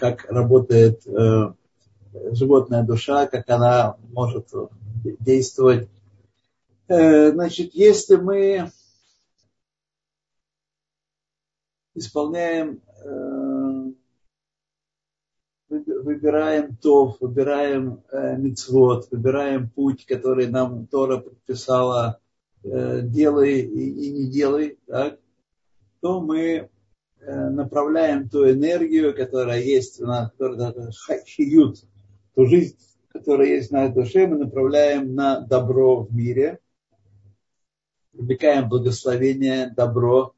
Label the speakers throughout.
Speaker 1: как работает э, животная душа, как она может действовать. Э, значит, если мы исполняем, э, выбираем тов, выбираем э, мицвод, выбираем путь, который нам Тора предписала, э, делай и не делай, так, то мы направляем ту энергию, которая есть у нас, хиют, ту жизнь, которая есть нашей душе, мы направляем на добро в мире, привлекаем благословение, добро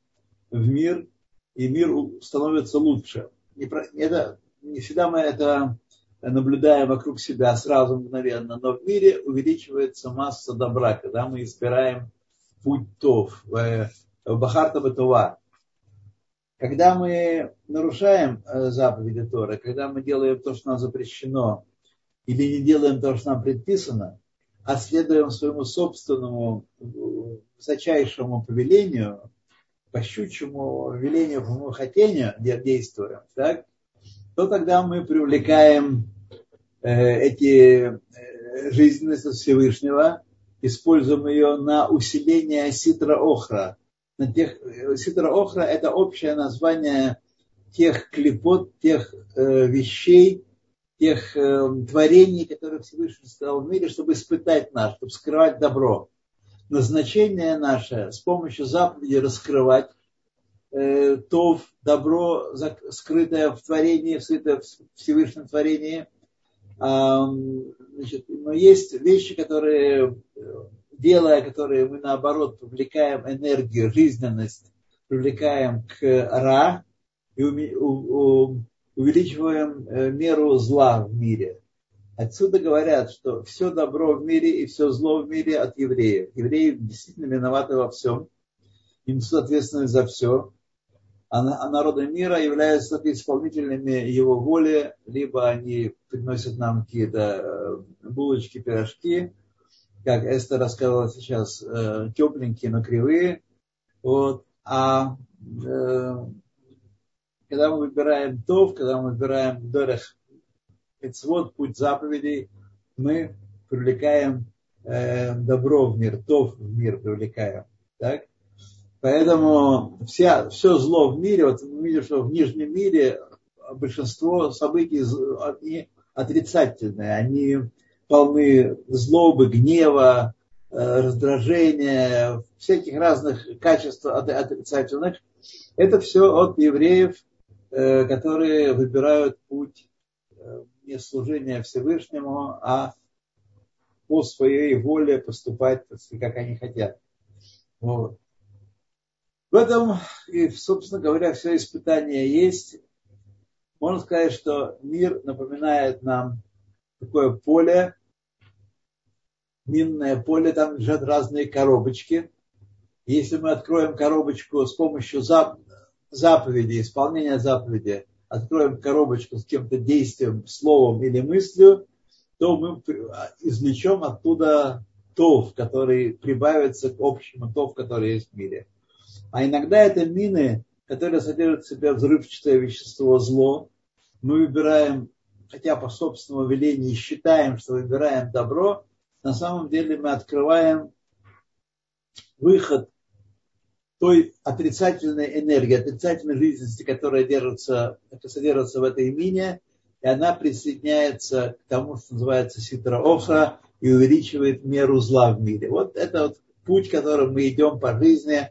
Speaker 1: в мир, и мир становится лучше. Это, не всегда мы это наблюдаем вокруг себя сразу мгновенно, но в мире увеличивается масса добра, когда мы избираем путь Тов, Бахарта Батува. Когда мы нарушаем э, заповеди Торы, когда мы делаем то, что нам запрещено, или не делаем то, что нам предписано, а следуем своему собственному э, высочайшему повелению, по щучьему велению, по моему хотению действуем, так, то тогда мы привлекаем э, эти жизненность Всевышнего, используем ее на усиление ситра охра. На тех, э, ситра охра это общее название тех клепот, тех э, вещей, тех э, творений, которые Всевышний сказал в мире, чтобы испытать нас, чтобы скрывать добро назначение наше с помощью заповеди раскрывать э, то добро, скрытое в творении, в Всевышнем творении. А, значит, но есть вещи, которые, делая, которые мы наоборот привлекаем энергию, жизненность, привлекаем к ра и увеличиваем э, меру зла в мире. Отсюда говорят, что все добро в мире и все зло в мире от евреев. Евреи действительно виноваты во всем. Им несут ответственность за все. А, а народы мира являются исполнителями его воли, либо они приносят нам какие-то э, булочки, пирожки, как Эстер рассказала сейчас, э, тепленькие, но кривые. Вот. А э, когда мы выбираем тов, когда мы выбираем дорех вот путь заповедей, мы привлекаем э, добро в мир, тов в мир привлекаем. Так? Поэтому вся, все зло в мире, вот мы видим, что в нижнем мире большинство событий отрицательные, они полны злобы, гнева, э, раздражения, всяких разных качеств отрицательных. Это все от евреев, э, которые выбирают путь э, не служение Всевышнему, а по своей воле поступать, как они хотят. Вот. В этом, и, собственно говоря, все испытание есть. Можно сказать, что мир напоминает нам такое поле, минное поле, там лежат разные коробочки. Если мы откроем коробочку с помощью заповеди, исполнения заповеди, откроем коробочку с каким-то действием, словом или мыслью, то мы извлечем оттуда тов, который прибавится к общему тов, который есть в мире. А иногда это мины, которые содержат в себе взрывчатое вещество зло. Мы выбираем, хотя по собственному велению считаем, что выбираем добро, на самом деле мы открываем выход той отрицательной энергии, отрицательной жизненности, которая держится, содержится в этой мине, и она присоединяется к тому, что называется ситра охра, и увеличивает меру зла в мире. Вот это вот путь, которым мы идем по жизни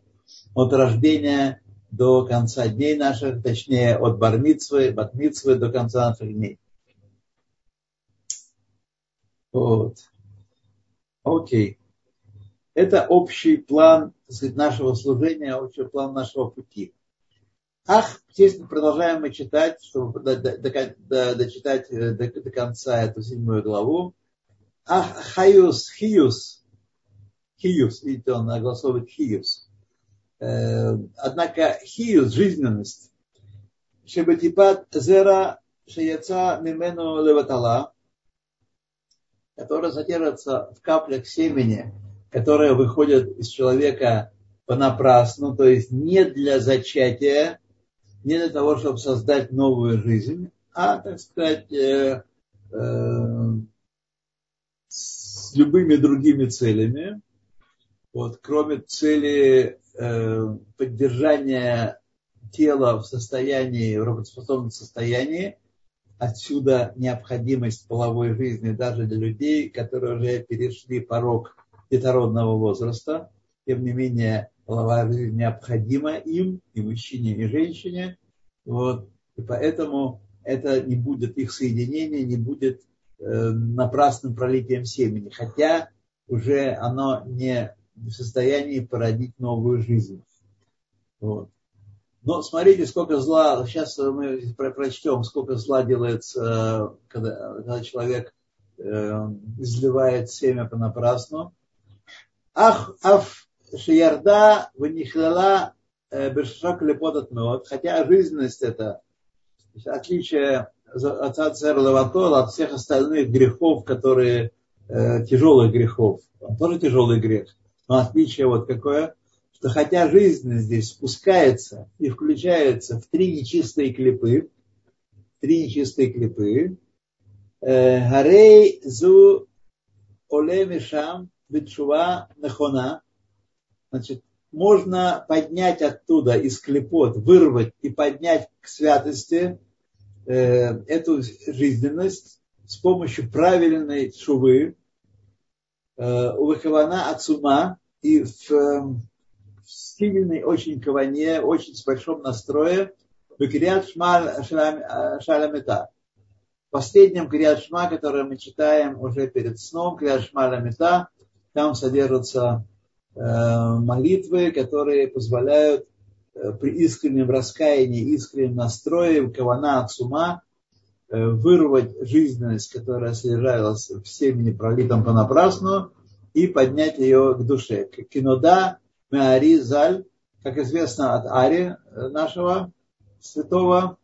Speaker 1: от рождения до конца дней наших, точнее от бармитсвы, батмитсвы до конца наших дней. Вот. Окей. Это общий план так сказать, нашего служения, общий план нашего пути. Ах, естественно, продолжаем мы читать, чтобы дочитать э, до, до, до конца эту седьмую главу. Ах, хаюс, хиюс, хиюс, видите, он огласовывает хиюс. Э, однако хиюс, жизненность, шебетипат зера шеяца мимену леватала, которая содержится в каплях семени, которые выходят из человека понапрасну, то есть не для зачатия, не для того, чтобы создать новую жизнь, а, так сказать, э, э, с любыми другими целями, вот, кроме цели э, поддержания тела в состоянии, в работоспособном состоянии, отсюда необходимость половой жизни даже для людей, которые уже перешли порог детородного возраста. Тем не менее, половая жизнь необходима им, и мужчине, и женщине. Вот. И поэтому это не будет, их соединение не будет э, напрасным пролитием семени. Хотя уже оно не в состоянии породить новую жизнь. Вот. Но смотрите, сколько зла, сейчас мы прочтем, сколько зла делается, когда, когда человек э, изливает семя понапрасну. Ах, аф шиярда ванихлала э, бешшок лепотат мед, хотя жизненность это отличие от Лаватола от всех остальных грехов, которые э, тяжелых грехов. Он тоже тяжелый грех. Но отличие вот какое, что хотя жизнь здесь спускается и включается в три нечистые клипы, три нечистые клипы, э, Гарей зу оле мишам битшува нахона, значит, можно поднять оттуда из клепот, вырвать и поднять к святости э, эту жизненность с помощью правильной шувы, э, у Вахавана Ацума и в, э, в сильной очень каване, очень с большим настрое, в Кириат Шаламета. В последнем Кириат Шма, который мы читаем уже перед сном, Кириат Шаламета, там содержатся Э, молитвы, которые позволяют э, при искреннем раскаянии, искреннем настрое, кавана от ума, э, вырвать жизненность, которая содержалась в семени, пролитом понапрасну, и поднять ее к душе. Кинода Меари Заль, как известно от Ари нашего святого,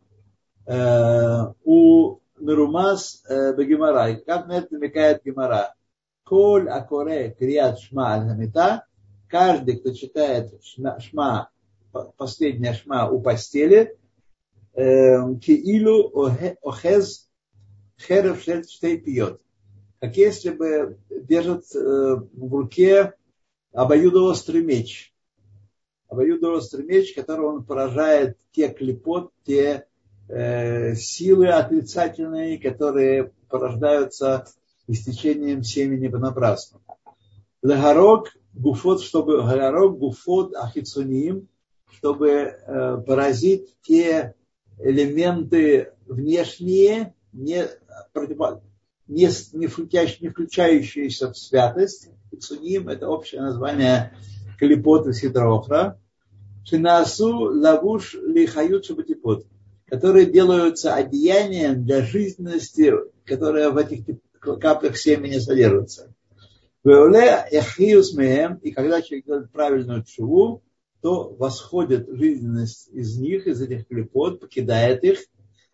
Speaker 1: у Нерумас Бегемара. Как на это намекает Гемара? Коль акоре крият шма аль каждый, кто читает шма, последняя шма у постели, эм, киилу охез херев штей пьет. Как если бы держит э, в руке обоюдоострый меч. Обоюдоострый меч, который он поражает те клепот, те э, силы отрицательные, которые порождаются истечением семени понапрасну. Лагарок гуфот, чтобы гарарок гуфот ахицуним, чтобы э, поразить те элементы внешние, не, не, не, включающие, не включающиеся в святость. Хицуним – это общее название клепота сидрохра. Шинасу лавуш лихают шабатипот, которые делаются одеянием для жизненности, которая в этих каплях семени содержится. И когда человек делает правильную чуву, то восходит жизненность из них, из этих клепот, покидает их,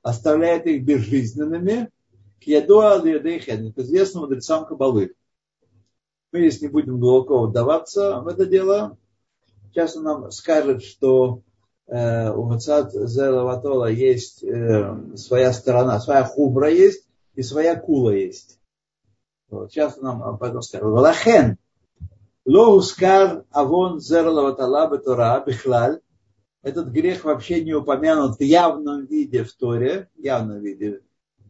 Speaker 1: оставляет их безжизненными, к яду алиядейхен, к известным мудрецам Кабалы. Мы здесь не будем глубоко вдаваться в это дело. Сейчас он нам скажет, что э, у Мацат Зелаватола есть э, своя сторона, своя хубра есть и своя кула есть. Вот, сейчас нам поэтому скажем. Валахен. Ло ускар авон зерлаватала бетура бихлаль. Этот грех вообще не упомянут в явном виде в Торе, в явном виде.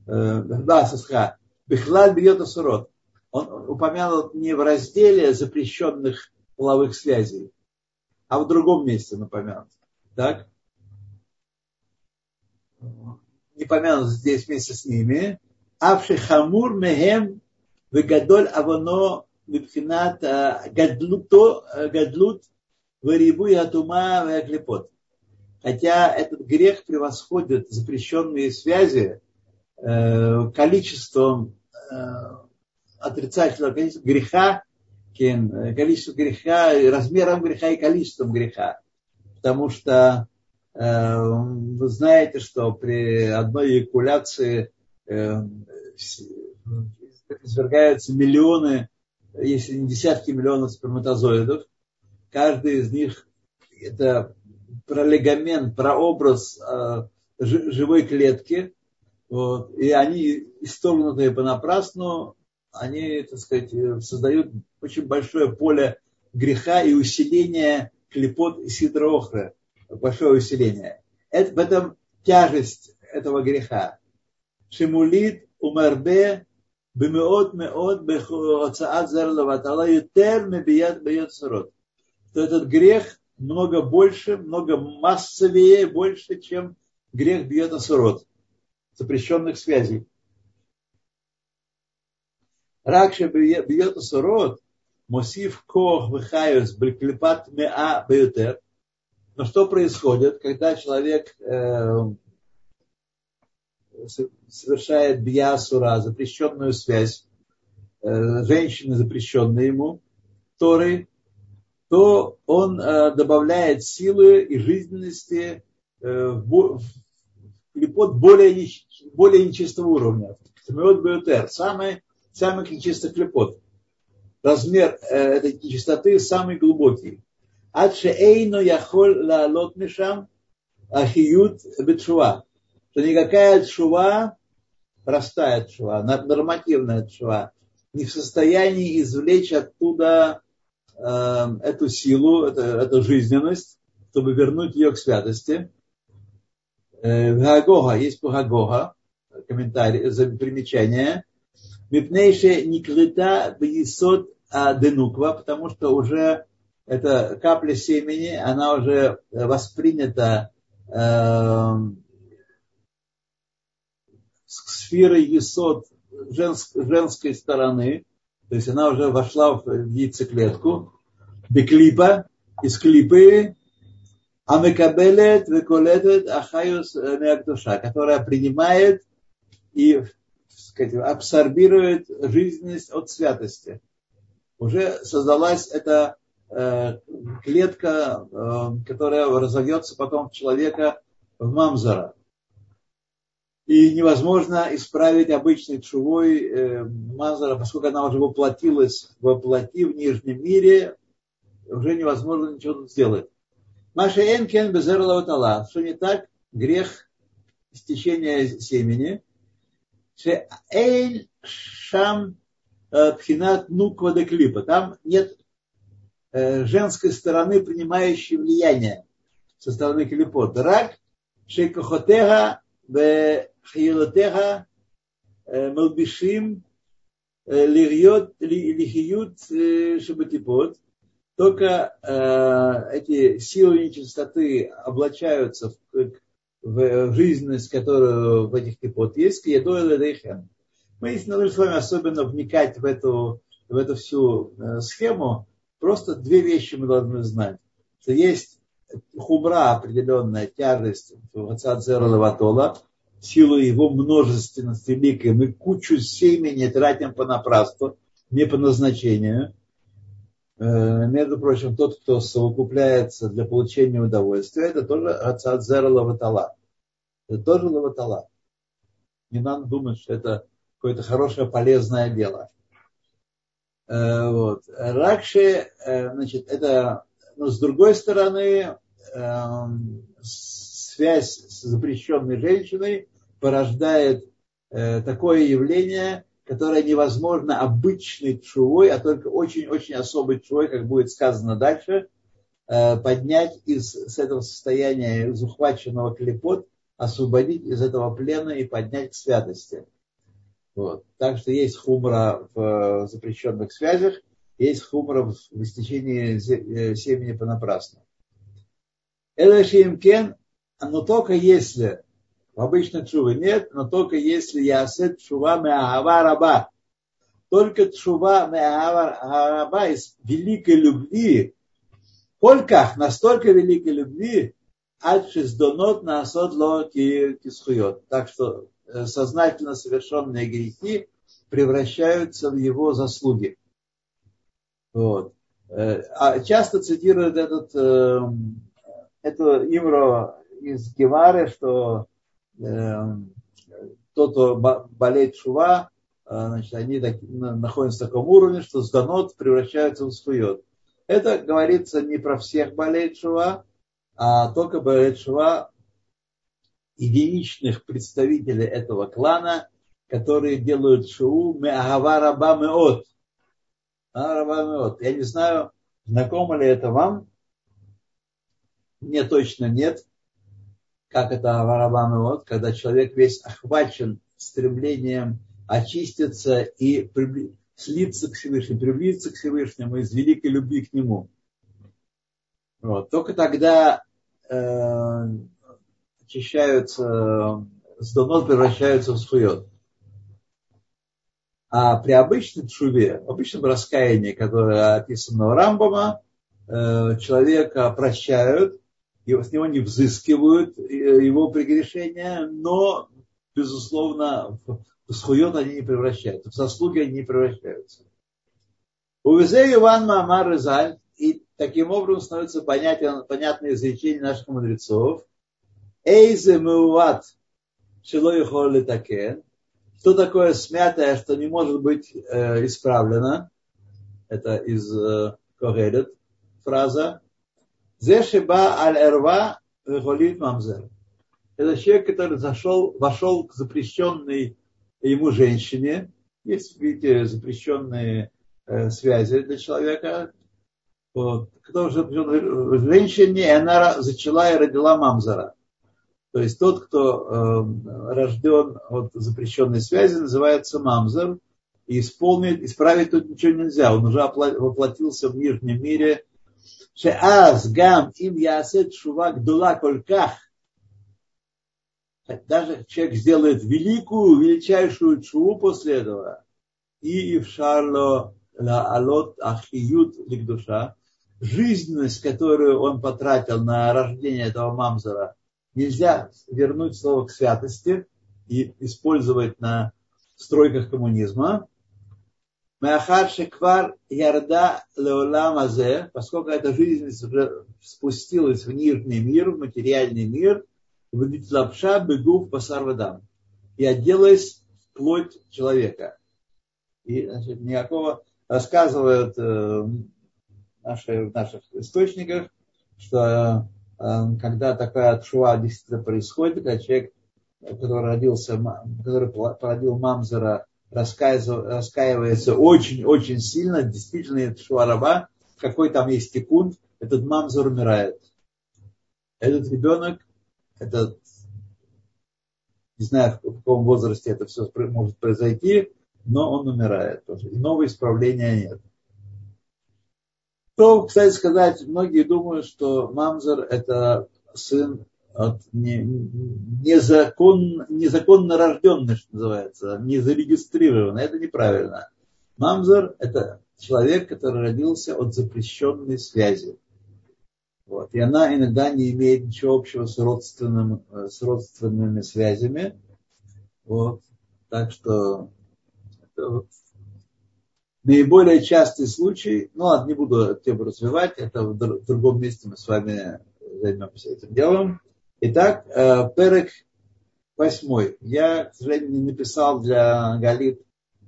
Speaker 1: Э, да, ССК, Бехлаль бьет асурот. Он упомянул не в разделе запрещенных половых связей, а в другом месте напомянут. Так? Не помянут здесь вместе с ними. Авши хамур мехем вегадоль авано випхинат גדלותו, גדלות וריבוי הטומאה והקליפות. Хотя этот грех превосходит запрещенные связи количеством э, отрицательного количества греха, количество греха, размером греха и количеством греха. Потому что э, вы знаете, что при одной эякуляции извергаются миллионы, если не десятки миллионов сперматозоидов. Каждый из них это пролегамент, прообраз э, живой клетки. Вот, и они исторгнутые понапрасну, они, так сказать, создают очень большое поле греха и усиления клепот и сидроохра, большое усиление. Это, в этом тяжесть этого греха. Шимулит умербе бемеот меот бехоцаат зер лаватала ютер мебият бьет сорот. То этот грех много больше, много массовее, больше, чем грех бьет асурот, запрещенных связей. Ракша бьет асурот, мосив кох вихаюс бриклепат меа бьютер. Но что происходит, когда человек э, совершает бьясура, запрещенную связь, э, женщины, запрещенные ему, Торы, то он э, добавляет силы и жизненности э, в, клепот более, более нечистого уровня. Тмеот Беутер, самый, самый нечистый клепот. Размер э, этой нечистоты самый глубокий. Адше эйно яхоль лаалот мишам ахиют бетшува. Что никакая тшува, простая тшува, нормативная тшува, не в состоянии извлечь оттуда э, эту силу, эту, эту жизненность, чтобы вернуть ее к святости. Гагога, есть по Гагога, комментарий, примечание. Мипнейше никлыта бьесот денуква, потому что уже эта капля семени, она уже воспринята э, сферой есот женской стороны, то есть она уже вошла в яйцеклетку, беклипа, из клипы, Амекабелет веколетет ахаюс меагдуша, которая принимает и сказать, абсорбирует жизненность от святости. Уже создалась эта э, клетка, э, которая разовьется потом в человека в мамзара. И невозможно исправить обычной чувой э, мамзара, поскольку она уже воплотилась, воплоти в нижнем мире, уже невозможно ничего тут сделать. Маша Энкен Безерлаутала. Что не так? Грех стечения семени. Эйн Шам э, Пхинат Нуква де Клипа. Там нет э, женской стороны, принимающей влияние со стороны клипот. Рак Шейкохотега Хилотега э, Малбишим Лихиют Шабатипот только э, эти силы нечистоты облачаются в, в, в жизненность, которая в этих кипот есть, мы не должны с вами особенно вникать в эту, в эту всю э, схему. Просто две вещи мы должны знать. Что есть хубра, определенная тяжесть Ватола, силу его множественности великой. Мы кучу семени тратим понапрасну, не по назначению между прочим, тот, кто совокупляется для получения удовольствия, это тоже ацадзера лаватала. Это тоже лаватала. Не надо думать, что это какое-то хорошее, полезное дело. Э, вот. Ракши, э, значит, это, но с другой стороны, связь с запрещенной женщиной порождает такое явление, которая невозможно обычной чувой, а только очень-очень особой чувой, как будет сказано дальше, э, поднять из с этого состояния захваченного клепот, освободить из этого плена и поднять к святости. Вот. Так что есть хумра в запрещенных связях, есть хумра в истечении э, семени понапрасну. Это шиемкен, но только если в обычной чуве нет, но только если я сет чува меагава раба. Только чува меагава раба из великой любви, только настолько великой любви, адшис донот на асот кисхует. Так что э, сознательно совершенные грехи превращаются в его заслуги. Вот. Э, а часто цитируют этот, э, эту имро из Гевары, что Эм, тот, кто болеет шува, э, значит, они так, находятся в таком уровне, что сданот превращается в сует. Это говорится не про всех болеет шува, а только болеет шува единичных представителей этого клана, которые делают шоу меагавараба меот. Я не знаю, знакомо ли это вам. Мне точно нет. Как это авараба меот, когда человек весь охвачен стремлением очиститься и слиться к Всевышнему, приблизиться к Всевышнему из великой любви к Нему. Вот. Только тогда э, очищаются, сдонот превращаются в сует. А при обычной чуве, обычном раскаянии, которое описано у Рамбама, э, человека прощают, его, с него не взыскивают э, его прегрешения, но, безусловно, в схует они не превращаются, в заслуги они не превращаются. Увезе Иван Мамар Резаль, и таким образом становится понятен, понятное изречение наших мудрецов. Эйзе меуват шилой такен. Что такое смятое, что не может быть э, исправлено? Это из э, Когелет фраза. Зешиба аль эрва вехолит мамзер. Это человек, который зашел, вошел к запрещенной ему женщине. Есть, видите, запрещенные э, связи для человека. Вот. Кто же женщине, и она зачала и родила мамзара. То есть тот, кто э, рожден от запрещенной связи, называется мамзар. И исправить тут ничего нельзя. Он уже воплотился в нижнем мире. Шеаз гам им ясет шувак дула кольках даже человек сделает великую, величайшую чуву после этого, и в шарло ла алот ахиют душа, жизненность, которую он потратил на рождение этого мамзара, нельзя вернуть слово к святости и использовать на стройках коммунизма. Махар квар ярда леоламазе, поскольку эта уже спустилась в нижний мир, в материальный мир – лапша бегу басар вадам. И оделась плоть человека. И значит, никакого рассказывают э, наши, в наших источниках, что э, когда такая отшуа действительно происходит, когда человек, который родился, который породил Мамзера, раскаивается очень-очень сильно, действительно это шуараба, какой там есть секунд, этот Мамзер умирает. Этот ребенок это не знаю, в каком возрасте это все может произойти, но он умирает тоже. И нового исправления нет. То, кстати сказать, многие думают, что Мамзер это сын от не, незакон, незаконно рожденный, что называется, не зарегистрированный. Это неправильно. Мамзер это человек, который родился от запрещенной связи. Вот. И она иногда не имеет ничего общего с, родственным, с родственными связями. Вот. Так что это вот наиболее частый случай, ну ладно, не буду тему развивать, это в другом месте мы с вами займемся этим делом. Итак, э, Перек восьмой. Я, к сожалению, не написал для Галит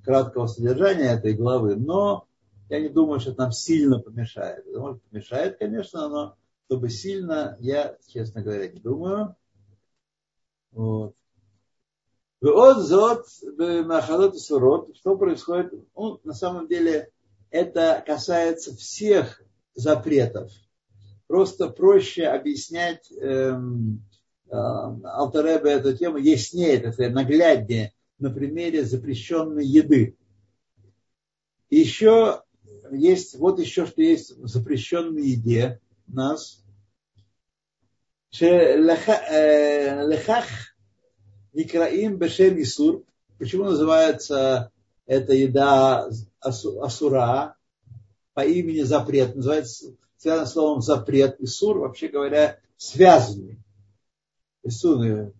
Speaker 1: краткого содержания этой главы, но я не думаю, что это нам сильно помешает. Это может помешает, конечно, но чтобы сильно, я, честно говоря, не думаю. Вот. Вот зод махалот и сурот, что происходит? Ну, на самом деле, это касается всех запретов. Просто проще объяснять эм, Алтаребе эту тему яснее, так сказать, нагляднее на примере запрещенной еды. Еще есть, вот еще что есть в запрещенной еде нас, лехах Никраим Бешем Исур. Почему называется эта еда асура по имени запрет? Называется связано словом запрет. Исур, вообще говоря, связанный. Исур, э,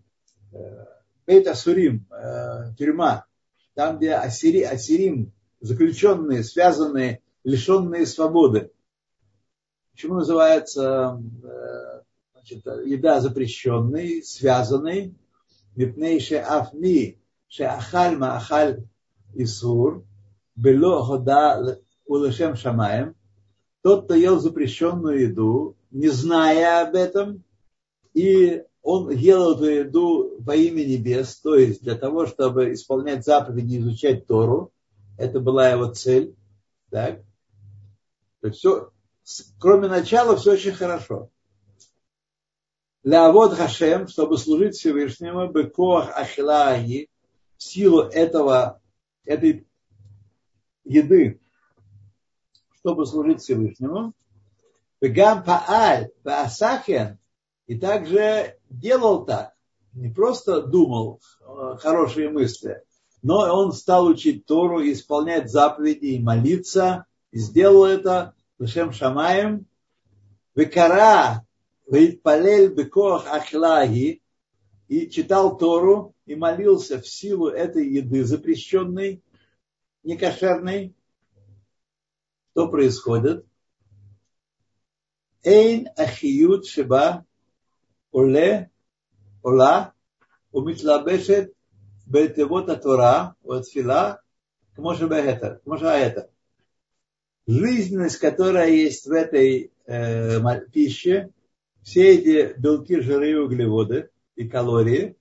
Speaker 1: Бейт Асурим, э, тюрьма, там, где асири, асирим, заключенные, связанные, лишенные свободы. Почему называется э, значит, еда запрещенной, связанной? Мипнейше афми, шеахаль маахаль исур, бело хода улешем шамаем. Тот, кто ел запрещенную еду, не зная об этом, и он ел эту еду во имя небес, то есть для того, чтобы исполнять заповеди изучать Тору. Это была его цель. Так? То есть все, кроме начала, все очень хорошо. Лавод Хашем, чтобы служить Всевышнему, Бекоах Ахилаи, в силу этого, этой еды, чтобы служить Всевышнему. Бегам Пааль, Баасахен, и также делал так, не просто думал э, хорошие мысли, но он стал учить Тору, исполнять заповеди и молиться, и сделал это Лешем Шамаем, Векара, Вейтпалель Бекоах Ахлаги, и читал Тору, и молился в силу этой еды запрещенной, некошерной. Что происходит? Эйн ахиют шеба Оле, Ола, Умитлабешет, Бельтевота Тора, Отфила, Кмошебехета, Кмошаэта. Жизненность, которая есть в этой э, пище, все эти белки, жиры, углеводы и калории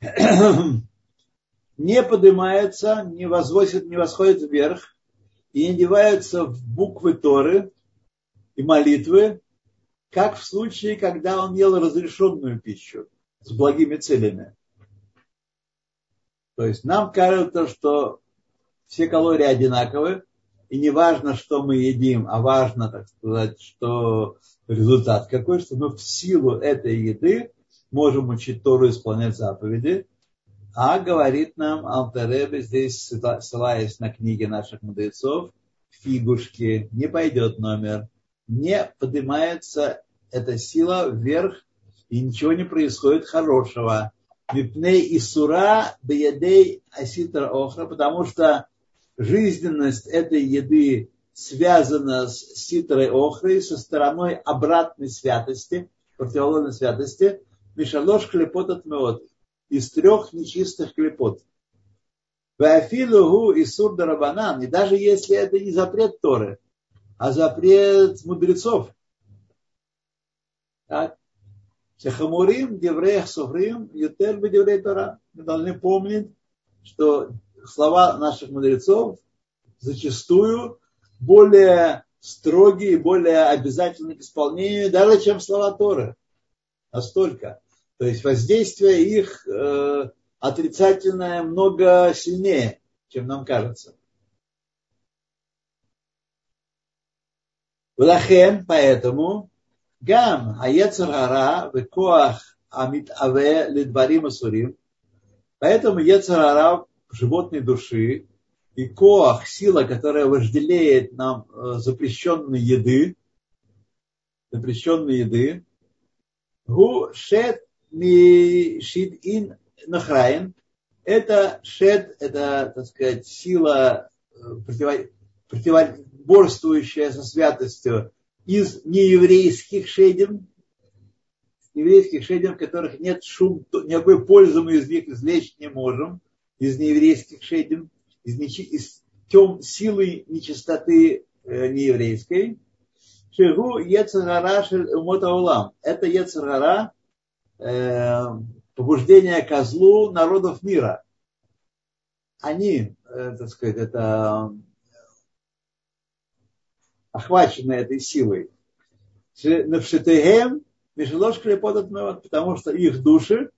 Speaker 1: не поднимаются, не возводят, не восходят вверх и не деваются в буквы Торы и молитвы, как в случае, когда он ел разрешенную пищу с благими целями. То есть нам кажется, что все калории одинаковы, и не важно, что мы едим, а важно, так сказать, что результат какой, что мы в силу этой еды можем учить Тору исполнять заповеди, а говорит нам Алтаребе здесь, ссылаясь на книги наших мудрецов, фигушки, не пойдет номер, не поднимается эта сила вверх, и ничего не происходит хорошего. Мипней и сура беядей аситра охра, потому что жизненность этой еды связана с ситрой охрой, со стороной обратной святости, противоположной святости, мишалош клепот от меот, из трех нечистых клепот. Вафилугу и сурда рабанан, и даже если это не запрет Торы, а запрет мудрецов. Так? Шехамурим, Деврех, Сухрим, Ютер, Деврей Тора. Мы должны помнить, что слова наших мудрецов зачастую более строгие, более обязательны к исполнению, даже чем слова Торы. Настолько. То есть воздействие их э, отрицательное много сильнее, чем нам кажется. Влахен, поэтому, гам аяцарара векоах амитаве лидварим асурим, поэтому яцарара животной души и коах, сила, которая вожделеет нам э, запрещенной еды, запрещенной еды, гу шет ми шид ин нахраин, это шед, это, так сказать, сила э, противоборствующая со святостью из нееврейских шедим, еврейских шедим, в которых нет шум, никакой пользы мы из них извлечь не можем – из нееврейских шедим, из, нечи, из тем, силы нечистоты э, нееврейской. Шигу Ецарара Умотаулам. Это Ецарара э, побуждение козлу народов мира. Они, э, так сказать, это охвачены этой силой. Потому что их души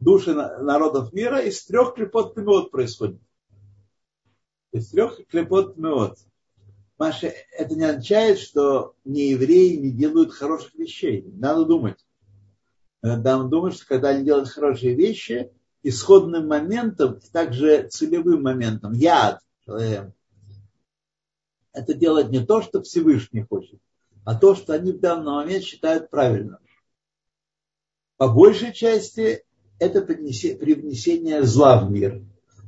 Speaker 1: души народов мира из трех клепот меот происходит. Из трех клепот меот. Маша, это не означает, что не евреи не делают хороших вещей. Надо думать. Надо думать, что когда они делают хорошие вещи, исходным моментом, также целевым моментом, яд, это делать не то, что Всевышний хочет, а то, что они в данный момент считают правильным. По большей части это привнесение зла в мир.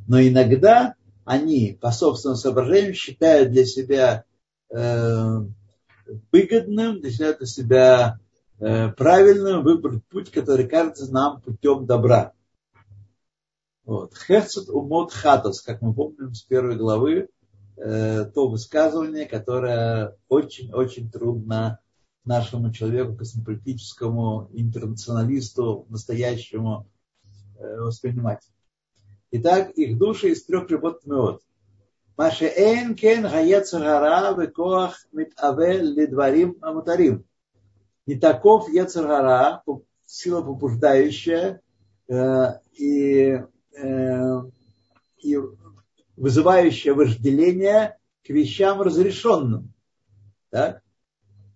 Speaker 1: Но иногда они по собственным соображениям считают для себя э, выгодным, себя, для себя э, правильным выбрать путь, который кажется нам путем добра. Вот. Хецет умот хатос, как мы помним с первой главы, то высказывание, которое очень-очень трудно нашему человеку, космополитическому, интернационалисту, настоящему э, воспринимать. Итак, их души из трех работ меот. Маше эйн кен гаяцарара векоах митаве лидварим амутарим. Не таков яцарара, сила побуждающая э, и, э, и вызывающая вожделение к вещам разрешенным. Так?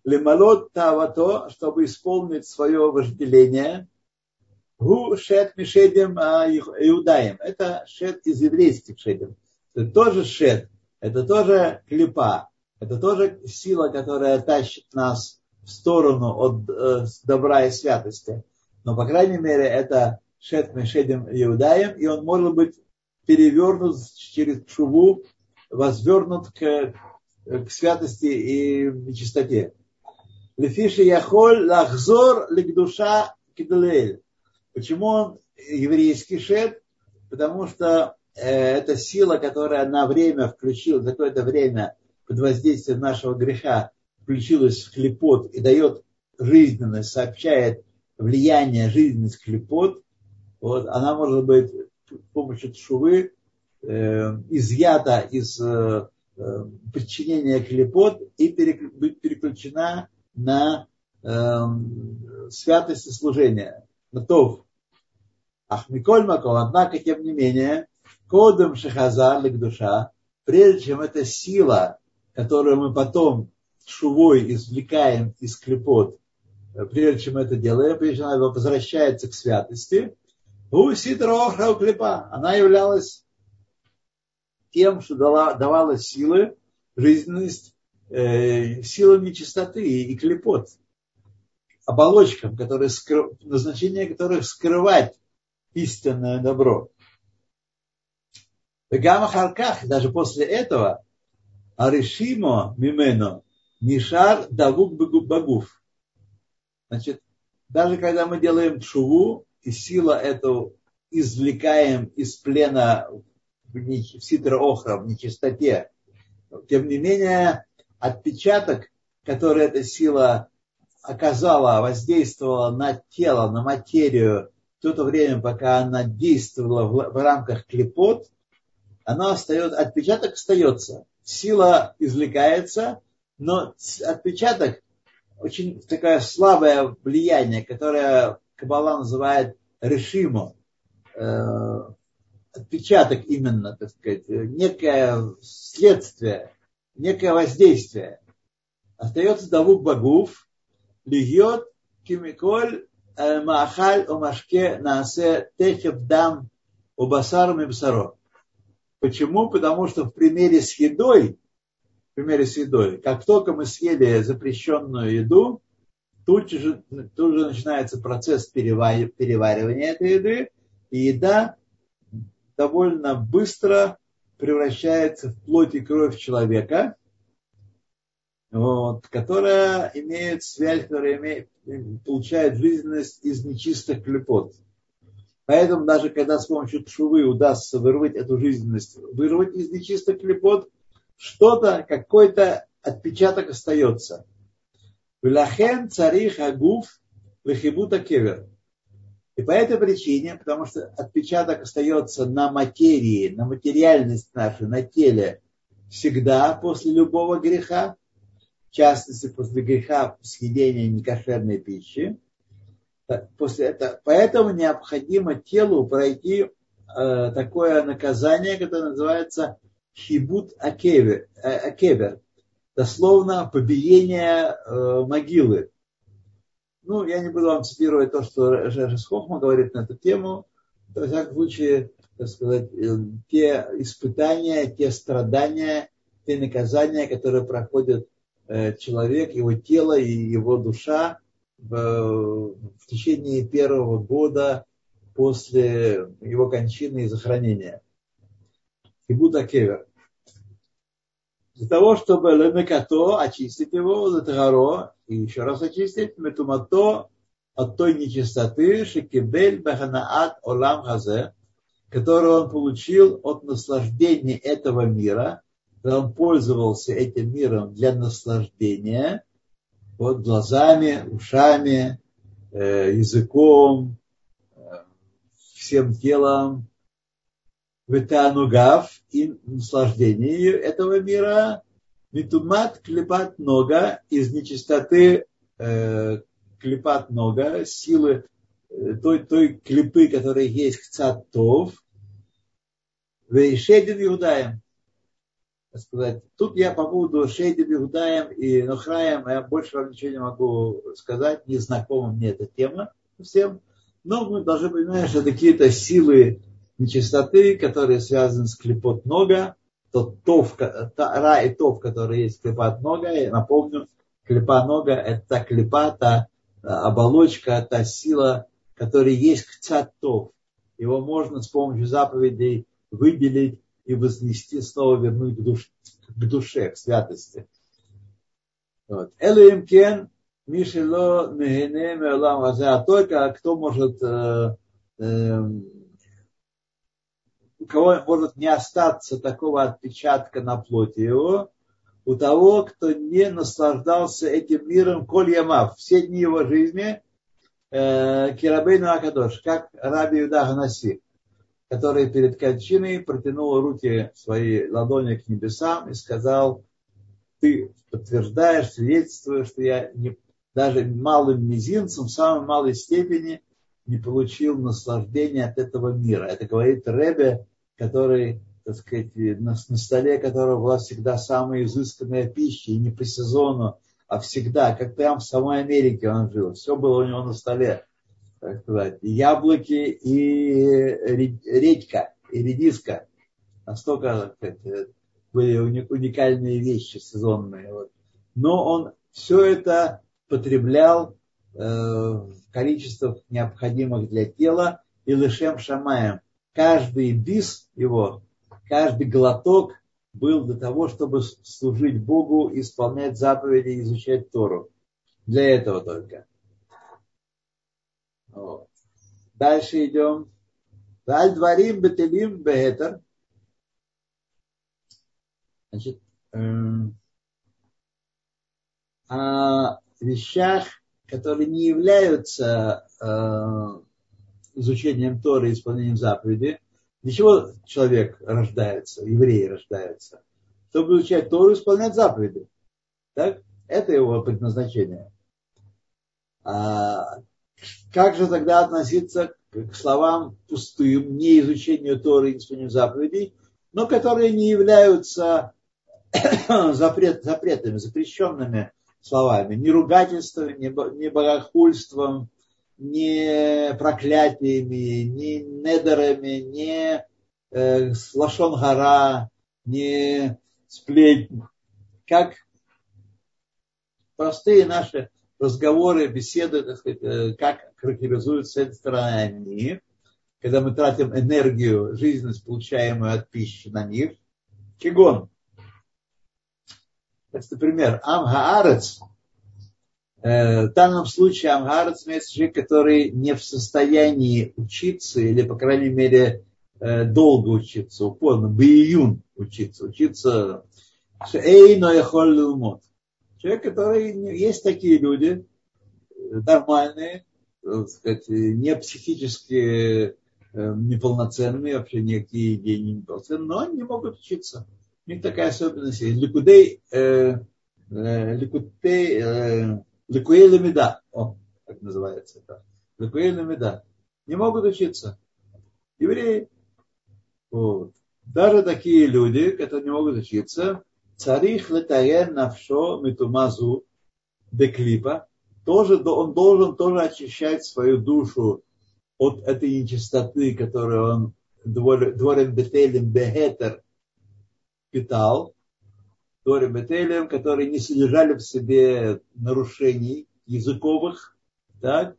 Speaker 1: Лемалот тавато, чтобы исполнить свое вожделение, гу шет мишедем иудаем. Это шет из еврейских шедем. Это тоже шет, это тоже клепа, это тоже сила, которая тащит нас в сторону от э, добра и святости. Но, по крайней мере, это шет мишедем иудаем, и он может быть перевернут через шуву, возвернут к, к святости и чистоте. Лефиши яхоль лахзор ликдуша кидлель. Почему он еврейский шет? Потому что э, это сила, которая на время включилась, за какое-то время под воздействием нашего греха включилась в клепот и дает жизненность, сообщает влияние жизненность клепот, вот, она может быть помощью шувы э, изъята из э, э, подчинения клепот и быть переключена на э, святость и служение, на тов. Ах, Миколь Макол, однако, тем не менее, кодом шахазар душа, прежде чем эта сила, которую мы потом шувой извлекаем из клепот, э, прежде чем это делаем, прежде чем она возвращается к святости, у Сидра клепа, она являлась тем, что дала, давала силы, жизненность э, силам нечистоты и клепот, оболочкам, которые скры... назначение которых скрывать истинное добро. В Гамахарках, даже после этого, Аришимо Мимено Нишар Давук Багуф. Значит, даже когда мы делаем чуву, и сила эту извлекаем из плена в ситра охра, в нечистоте, тем не менее, отпечаток, который эта сила оказала, воздействовала на тело, на материю в то время, пока она действовала в, в рамках клепот, она остается, отпечаток остается. Сила извлекается, но отпечаток очень такое слабое влияние, которое Кабала называет решимо, э, отпечаток именно, так сказать, некое следствие, некое воздействие. Остается давук багуф, льет кимиколь э, маахаль омашке наасе техев дам убасар мибсаро. Почему? Потому что в примере с едой, в примере с едой, как только мы съели запрещенную еду, тут же, тут же начинается процесс переваривания этой еды, и еда довольно быстро превращается в плоть и кровь человека, вот, которая имеет связь, которая имеет, получает жизненность из нечистых клепот. Поэтому даже когда с помощью шувы удастся вырвать эту жизненность, вырвать из нечистых клепот, что-то, какой-то отпечаток остается. Вилахен царих агуф вехибута кевер. И по этой причине, потому что отпечаток остается на материи, на материальность нашей, на теле всегда после любого греха, в частности после греха съедения некошерной пищи, после этого, поэтому необходимо телу пройти э, такое наказание, которое называется хибут акевер, э, акевер дословно побиение э, могилы. Ну, я не буду вам цитировать то, что Жежес Хохма говорит на эту тему. Во всяком случае, так сказать, э, те испытания, те страдания, те наказания, которые проходит э, человек, его тело и его душа в, в течение первого года после его кончины и захоронения. Кибуда Кевер для того, чтобы ленекато очистить его, летгаро, и еще раз очистить, метумато от той нечистоты, шекибель баханаат олам хазе, которую он получил от наслаждения этого мира, когда он пользовался этим миром для наслаждения, вот глазами, ушами, э, языком, э, всем телом, витанугав и наслаждение этого мира, митумат клепат нога из нечистоты э, клепат нога, силы э, той, той клипы, которая есть в цатов, вейшедин иудаем. Сказать. Тут я по поводу Шейдин Иудаем и Нохраем, я больше вам ничего не могу сказать, не знакома мне эта тема всем, но мы должны понимать, что какие-то силы нечистоты, которые связаны с клепот нога, тот тов, та, ра и тов, который есть клепат нога, я напомню, клепа нога это та клепа, та оболочка, та сила, которая есть к тов. Его можно с помощью заповедей выделить и вознести, снова вернуть к душе, к, душе, к святости. Вот. Элоим кен Мишело Мегене Меолам А только кто может э, э, у кого может не остаться такого отпечатка на плоти его, у того, кто не наслаждался этим миром коль ямав, все дни его жизни, э, Кирабейну Акадош, как Раби Юда Ханаси, который перед кончиной протянул руки свои ладони к небесам и сказал, ты подтверждаешь, свидетельствуешь, что я не, даже малым мизинцем, в самой малой степени не получил наслаждения от этого мира. Это говорит Ребе который, так сказать, на, на столе которого была всегда самая изысканная пища, и не по сезону, а всегда, как прям в самой Америке он жил. Все было у него на столе, так сказать. И яблоки, и редька, и редиска. Настолько так сказать, были уникальные вещи сезонные. Вот. Но он все это потреблял э, в количествах необходимых для тела и лишем шамаем каждый бис его, каждый глоток был для того, чтобы служить Богу, исполнять заповеди, изучать Тору. Для этого только. Вот. Дальше идем. Даль дворим бетелим бехетер. Значит, эм, о вещах, которые не являются э, изучением Торы и исполнением заповеди. Для чего человек рождается, еврей рождается? Чтобы изучать Тору и исполнять заповеди. Так? Это его предназначение. А как же тогда относиться к словам пустым, не изучению Торы и исполнению заповедей, но которые не являются запрет, запретами, запрещенными словами, ни ругательством, ни богохульством, не проклятиями, не недерами, не э, лашон гора, не сплетни. Как простые наши разговоры, беседы, так сказать, э, как характеризуют с этой стороны они, когда мы тратим энергию, жизненность, получаемую от пищи на них. Кигон. Например, Амгаарец – Э, в данном случае Амгарец имеется человек, который не в состоянии учиться, или, по крайней мере, э, долго учиться, упорно, биюн учиться, учиться. Человек, который, есть такие люди, нормальные, так сказать, не психически э, неполноценные, вообще никакие не неполноценные, но они не могут учиться. У них такая особенность есть. Ликудей, э, ликудей, э, Лекуэй Ламеда. О, как называется это. Лекуэй Ламеда. Не могут учиться. Евреи. Вот. Даже такие люди, которые не могут учиться, царих летаен навшо митумазу деклипа, тоже, он должен тоже очищать свою душу от этой нечистоты, которую он дворем бетелем бехетер питал, Торе Бетелем, которые не содержали в себе нарушений языковых, так,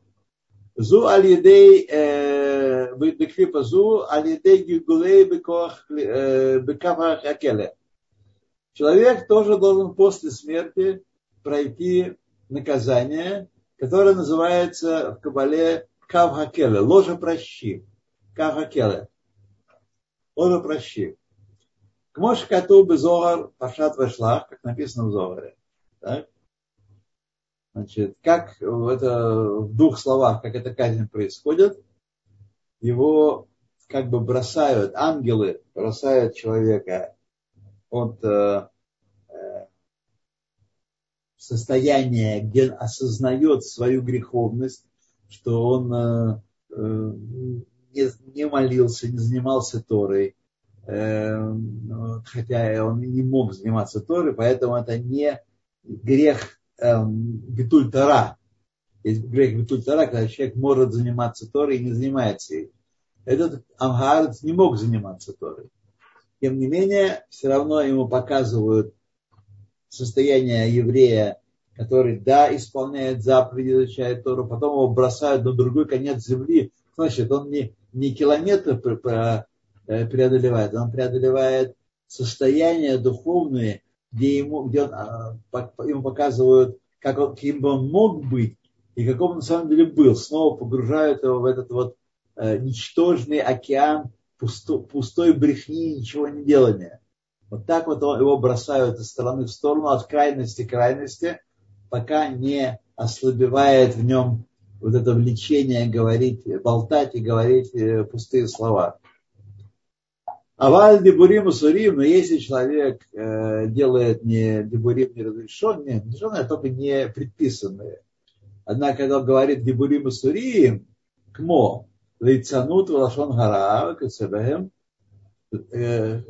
Speaker 1: Зу аль-едей э, беклипа зу аль-едей гигулей э, акеле. Человек тоже должен после смерти пройти наказание, которое называется в Кабале кавхакеле, ложа прощи. Кавхакеле. Ложа прощи. Кмош кату безогар пашат вешлах, как написано в Зогаре. Так? Значит, как это в двух словах, как эта казнь происходит, его как бы бросают, ангелы бросают человека от э, э, состояния, где осознает свою греховность, что он э, э не, не молился, не занимался Торой, хотя он не мог заниматься Торой, поэтому это не грех э, Битуль Тара. Есть грех Битуль Тара, когда человек может заниматься Торой и не занимается ей. Этот Амгарец не мог заниматься Торой. Тем не менее, все равно ему показывают состояние еврея, который, да, исполняет заповеди, изучает Тору, потом его бросают на другой конец земли. Значит, он не, не километр преодолевает, он преодолевает состояние духовное, где ему, где он, а, ему показывают, как он, каким бы он мог быть и каком он на самом деле был. Снова погружают его в этот вот э, ничтожный океан пусто, пустой брехни, ничего не делания. Вот так вот его бросают из стороны в сторону, от крайности к крайности, пока не ослабевает в нем вот это влечение говорить, болтать и говорить э, пустые слова. Аваль дебурим сурим, но если человек э, делает не дебурим не разрешенные, а только не предписанные. Однако, когда он говорит дебурим сурим, кмо, лейцанут лашон гара, кацебахем, э,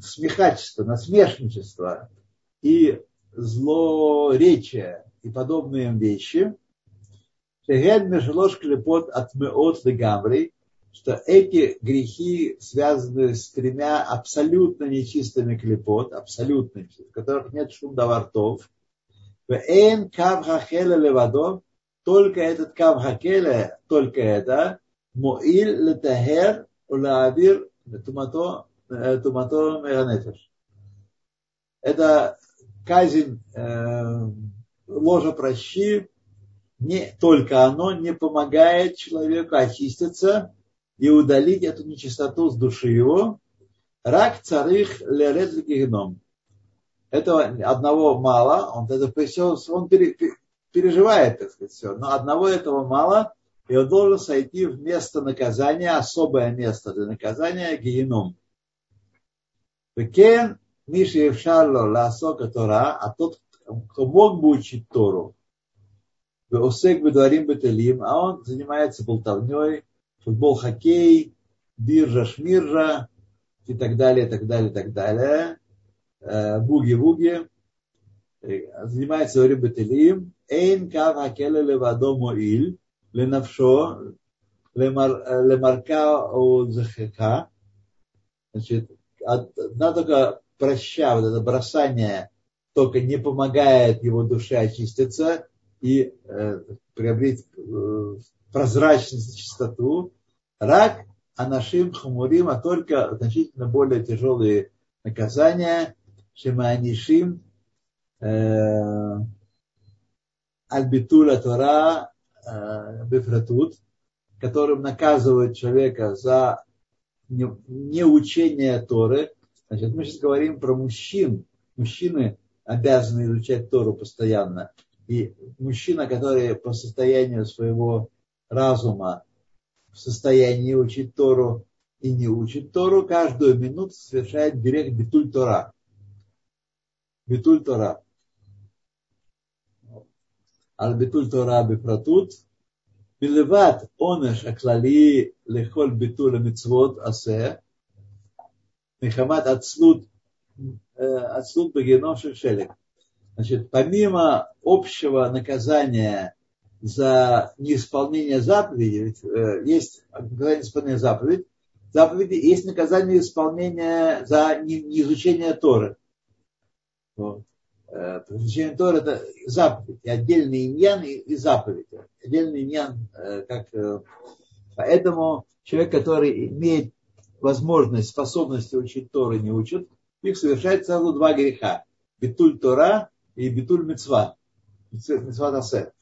Speaker 1: смехачество, насмешничество и злоречие и подобные вещи – Шеген мешалош клепот от меот легамри, что эти грехи связаны с тремя абсолютно нечистыми клепот, абсолютно нечистыми, в которых нет шумдава ртов. Эн кав хахеля левадо, только этот кав хакеля, только это, моиль летахер улаавир тумато тумато меганефеш. Это казнь э, ложа прощи, не, только оно не помогает человеку очиститься и удалить эту нечистоту с души его. Рак царих лерет геном. Этого одного мало, он, это все, он переживает, так сказать, все. Но одного этого мало, и он должен сойти в место наказания, особое место для наказания, геном. Кен Миши Евшарло Ласока Тора, а тот, кто мог бы учить Тору, Осек Бедуарим Бетелим, а он занимается болтовней, футбол, хоккей, биржа, шмиржа и так далее, так далее, так далее. Буги-вуги. Занимается Орим Бетелим. Эйн кав хакеле левадо моиль, ленавшо, лемарка озахека. Значит, одна только проща, вот это бросание только не помогает его душе очиститься, и э, приобрести э, прозрачность и чистоту. Рак анашим хумурим, а только значительно более тяжелые наказания, шеманишим, э, альбитуля Тора, э, бифратут, которым наказывают человека за неучение Торы. Значит, мы сейчас говорим про мужчин. Мужчины обязаны изучать Тору постоянно. И мужчина, который по состоянию своего разума в состоянии учить Тору и не учит Тору, каждую минуту совершает директ битуль Тора. Битуль Тора. Ал битуль Тора бифратут. Билеват онеш аклали лехол битуль мицвод асе. Мехамат отслуд отслуд бегеном шелек. Значит, помимо общего наказания за неисполнение заповеди, э, есть наказание исполнения заповедь, заповеди, есть наказание исполнения за неизучение Торы. Вот. Э, изучение Торы это заповедь, и отдельный иньян и, и заповедь. Отдельный иньян, э, как, поэтому человек, который имеет возможность, способность учить Торы, не учит, их совершает сразу два греха. Битуль Тора и битуль мецва, мецва тасе.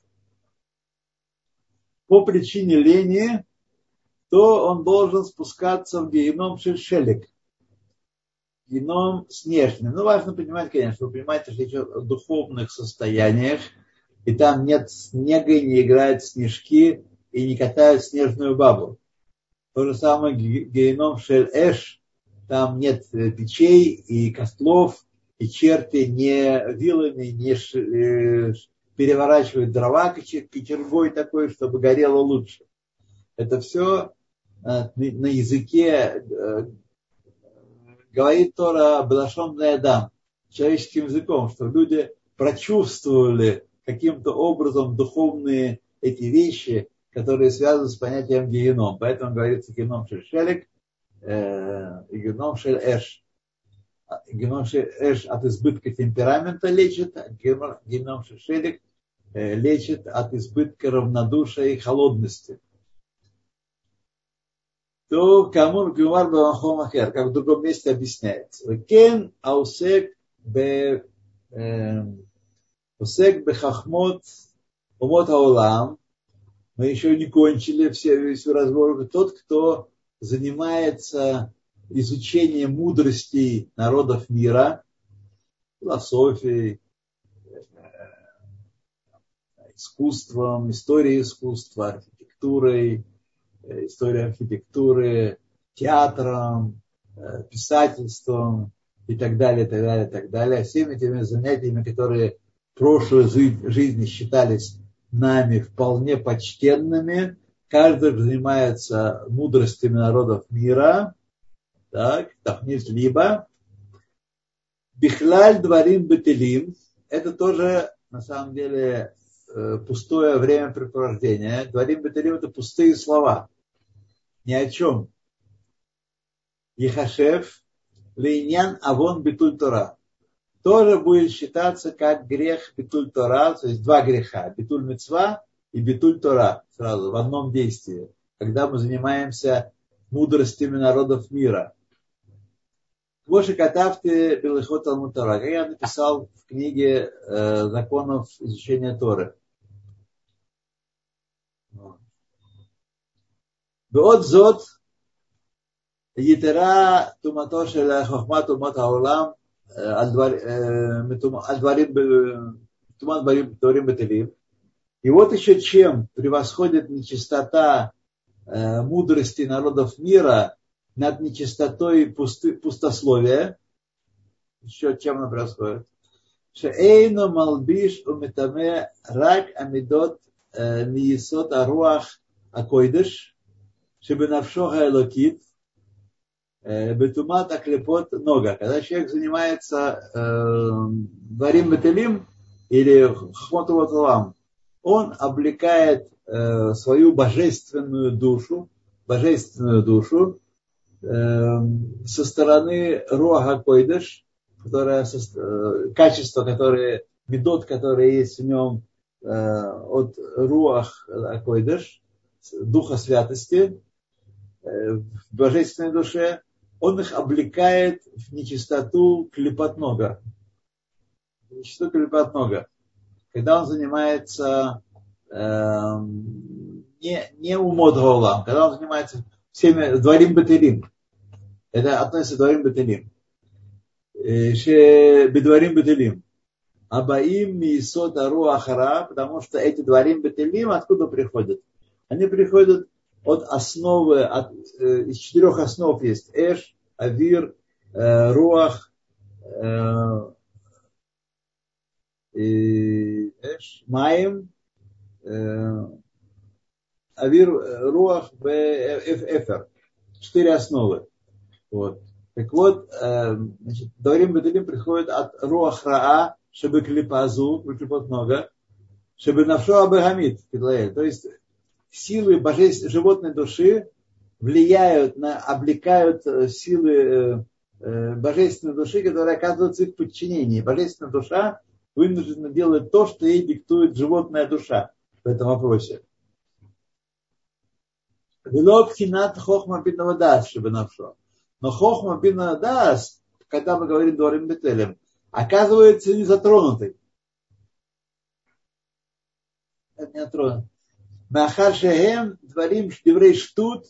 Speaker 1: По причине лени, то он должен спускаться в геном шельшелик. Геном снежный. Ну, важно понимать, конечно, вы понимаете, что речь о духовных состояниях, и там нет снега, и не играют снежки, и не катают снежную бабу. То же самое геном Шель Эш, там нет э, печей и костлов, и черти не вилами не э, переворачивают дрова кочергой такой, чтобы горело лучше. Это все э, на языке говорит Тора Балашом Адам, человеческим языком, что люди прочувствовали каким-то образом духовные эти вещи, которые связаны с понятием геном. Поэтому говорится геном шельшелек э, и геном шель-эш. Геном шель-эш от избытка темперамента лечит, а геном шельшелек э, лечит от избытка равнодушия и холодности. То кому Гумар Бамахомахер, как в другом месте объясняется. Кен аусек бе Усек бехахмот умот аулам. Мы еще не кончили все, весь разбор. Тот, кто занимается изучением мудростей народов мира, философией, искусством, историей искусства, архитектурой, историей архитектуры, театром, писательством и так далее, так далее, так далее. Всеми этими занятиями, которые прошлой жизни считались нами вполне почтенными. Каждый занимается мудростями народов мира. Так, тахнис либо. Бихлаль дворим бетелим. Это тоже, на самом деле, э, пустое времяпрепровождение. Дворим бетелим это пустые слова. Ни о чем. Ехашев, лейнян авон битуль Тора тоже будет считаться как грех битуль Тора, то есть два греха, битуль мецва и битуль Тора сразу в одном действии, когда мы занимаемся мудростями народов мира. Квоши Катавты Белыхот Талмутара, как я написал в книге э, законов изучения Торы. ועוד זאת, יתרה תומתו של חוכמת אומות העולם על дворим, туман дворим бетелим. И вот еще чем превосходит нечистота э, мудрости народов мира над нечистотой пусты, пустословия. Еще чем она превосходит? Шеэйну малбиш умитаме рак амидот э, миесот аруах акойдыш, шебенавшоха элокит, Э, бетумат аклепот нога. Когда человек занимается варим э, бетелим или хмотуваталам, он облекает э, свою божественную душу, божественную душу со стороны Руаха Койдыш, которое, качество, которое, медот, которые есть в нем от Руах Койдыш, духа святости в божественной душе, он их облекает в нечистоту клепотнога. Нечистоту клепотнога. Когда он занимается э, не, не умодролам, когда он занимается всеми дворим бетерим. Это относится к дворим бетерим. Э, бедворим бетелим. Абаим мисот ару ахара, потому что эти дворим бетелим откуда приходят? Они приходят от основы, от, э, из четырех основ есть Эш, Авир, э, Руах, э, Эш, Маем, э, Авир, Руах, Эфер. Четыре основы. Вот. Так вот, э, значит, Даварим Бетелим приходит от Руах Раа, чтобы клипазу, клипот много, чтобы навшо абагамит, то есть силы божественной животной души влияют на, облекают э, силы э, э, божественной души, которые оказываются в подчинении. Божественная душа вынуждена делать то, что ей диктует животная душа в этом вопросе. Но хохма бинного дас, когда мы говорим дворим бетелем, оказывается не затронутой. Это не затронут. Махар шехем дворим деврей штут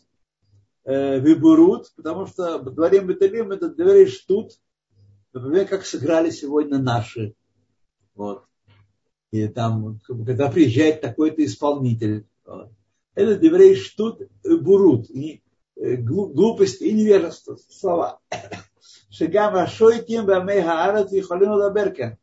Speaker 1: э, выберут, потому что дворим беталим это дворей штут, например, как сыграли сегодня наши. Вот. и там, когда приезжает такой-то исполнитель. Это еврей штут бурут, и э, глупость и невежество, слова. Шигама шойтим бамейха арат и холину лаберкен.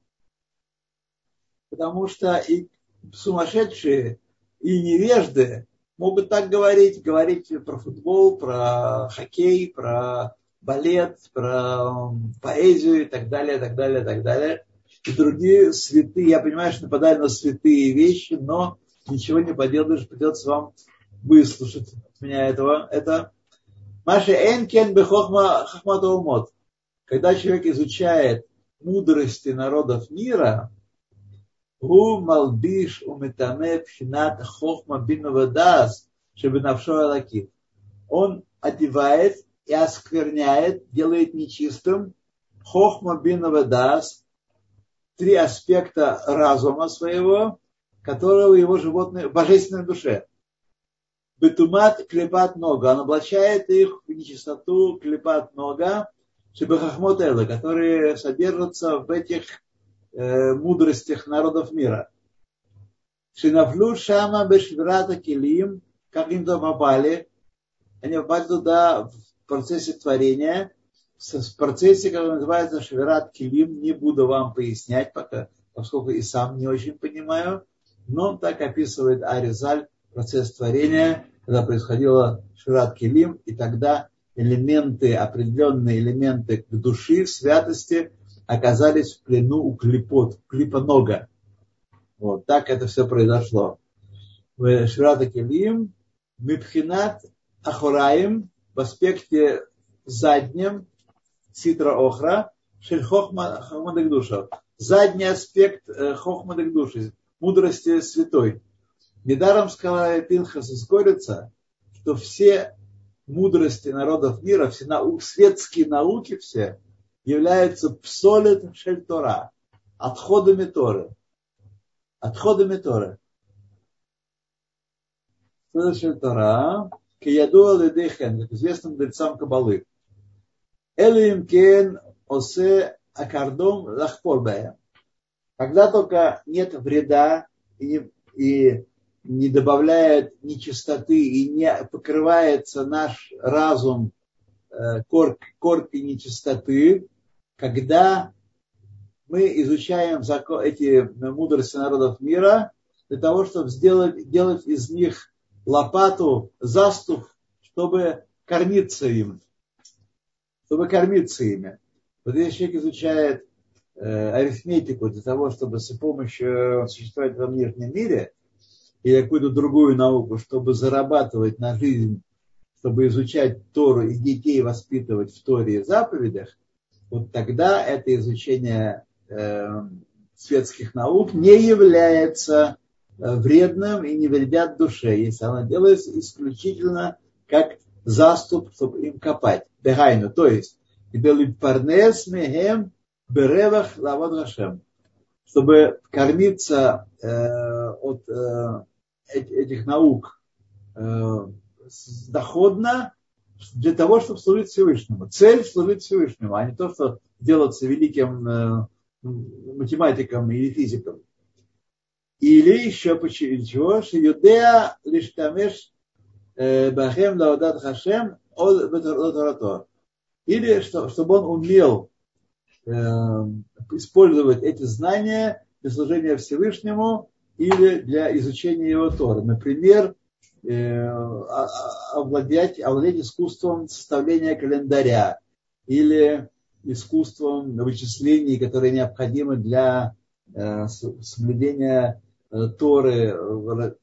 Speaker 1: Потому что и сумасшедшие, и невежды могут так говорить, говорить про футбол, про хоккей, про балет, про поэзию и так далее, так далее, так далее. И другие святые, я понимаю, что нападаю на святые вещи, но ничего не поделаешь, придется вам выслушать от меня этого. Это Маша Энкен Бехохма Хахматаумот. Когда человек изучает мудрости народов мира, הוא מלביש ומטמא пхинат хохма бин вадас, шебенавшо алаким. Он одевает и оскверняет, делает нечистым хохма бин вадас, три аспекта разума своего, которого его животное, в божественной душе. Бетумат клепат нога, он облачает их в нечистоту клепат нога, шибахахмотела, которые содержатся в этих э, мудростях народов мира. Шинафлю шама бешвирата килим, как им туда попали, они попали туда в процессе творения, в процессе, который называется Шверат Килим, не буду вам пояснять пока, поскольку и сам не очень понимаю, но так описывает Аризаль процесс творения, когда происходило Шверат Килим, и тогда элементы, определенные элементы души, святости оказались в плену у клипот, клипонога. Вот так это все произошло. Ширата Келим, Мипхинат Ахураим в аспекте заднем Ситра Охра, Шель Хохма Дагдуша. Задний аспект э, Хохма Дагдуши, мудрости святой. Недаром сказала Пинхас из Горица, что все мудрости народов мира, все нау, светские науки все, являются псолет шельтора, отходами Торы. Отходами Торы. Псолет шельтора, кияду алидехен, известным дельцам Кабалы. Элим кен осе акардом лахпорбая. Когда только нет вреда и, и не добавляет нечистоты и не покрывается наш разум э, корк, коркой нечистоты, когда мы изучаем закон, эти мудрости народов мира для того, чтобы сделать, делать из них лопату, заступ, чтобы кормиться им, чтобы кормиться ими. Вот если человек изучает э, арифметику для того, чтобы с помощью существовать во внешнем мире, или какую-то другую науку, чтобы зарабатывать на жизнь, чтобы изучать Тору и детей воспитывать в Торе и заповедях, вот тогда это изучение э, светских наук не является э, вредным и не вредят душе, если оно делается исключительно как заступ, чтобы им копать. Бегайну, то есть, парнес мехем беревах лавод чтобы кормиться э, от э, этих наук э, доходно для того, чтобы служить Всевышнему. Цель служить Всевышнему, а не то, что делаться великим э, математиком или физиком. Или еще почему? Что юдея лишь э, бахем лаудат хашем Или что, чтобы он умел э, использовать эти знания для служения Всевышнему или для изучения его Тора. Например, э, овладеть, овладеть искусством составления календаря или искусством вычислений, которые необходимы для э, соблюдения э, Торы. В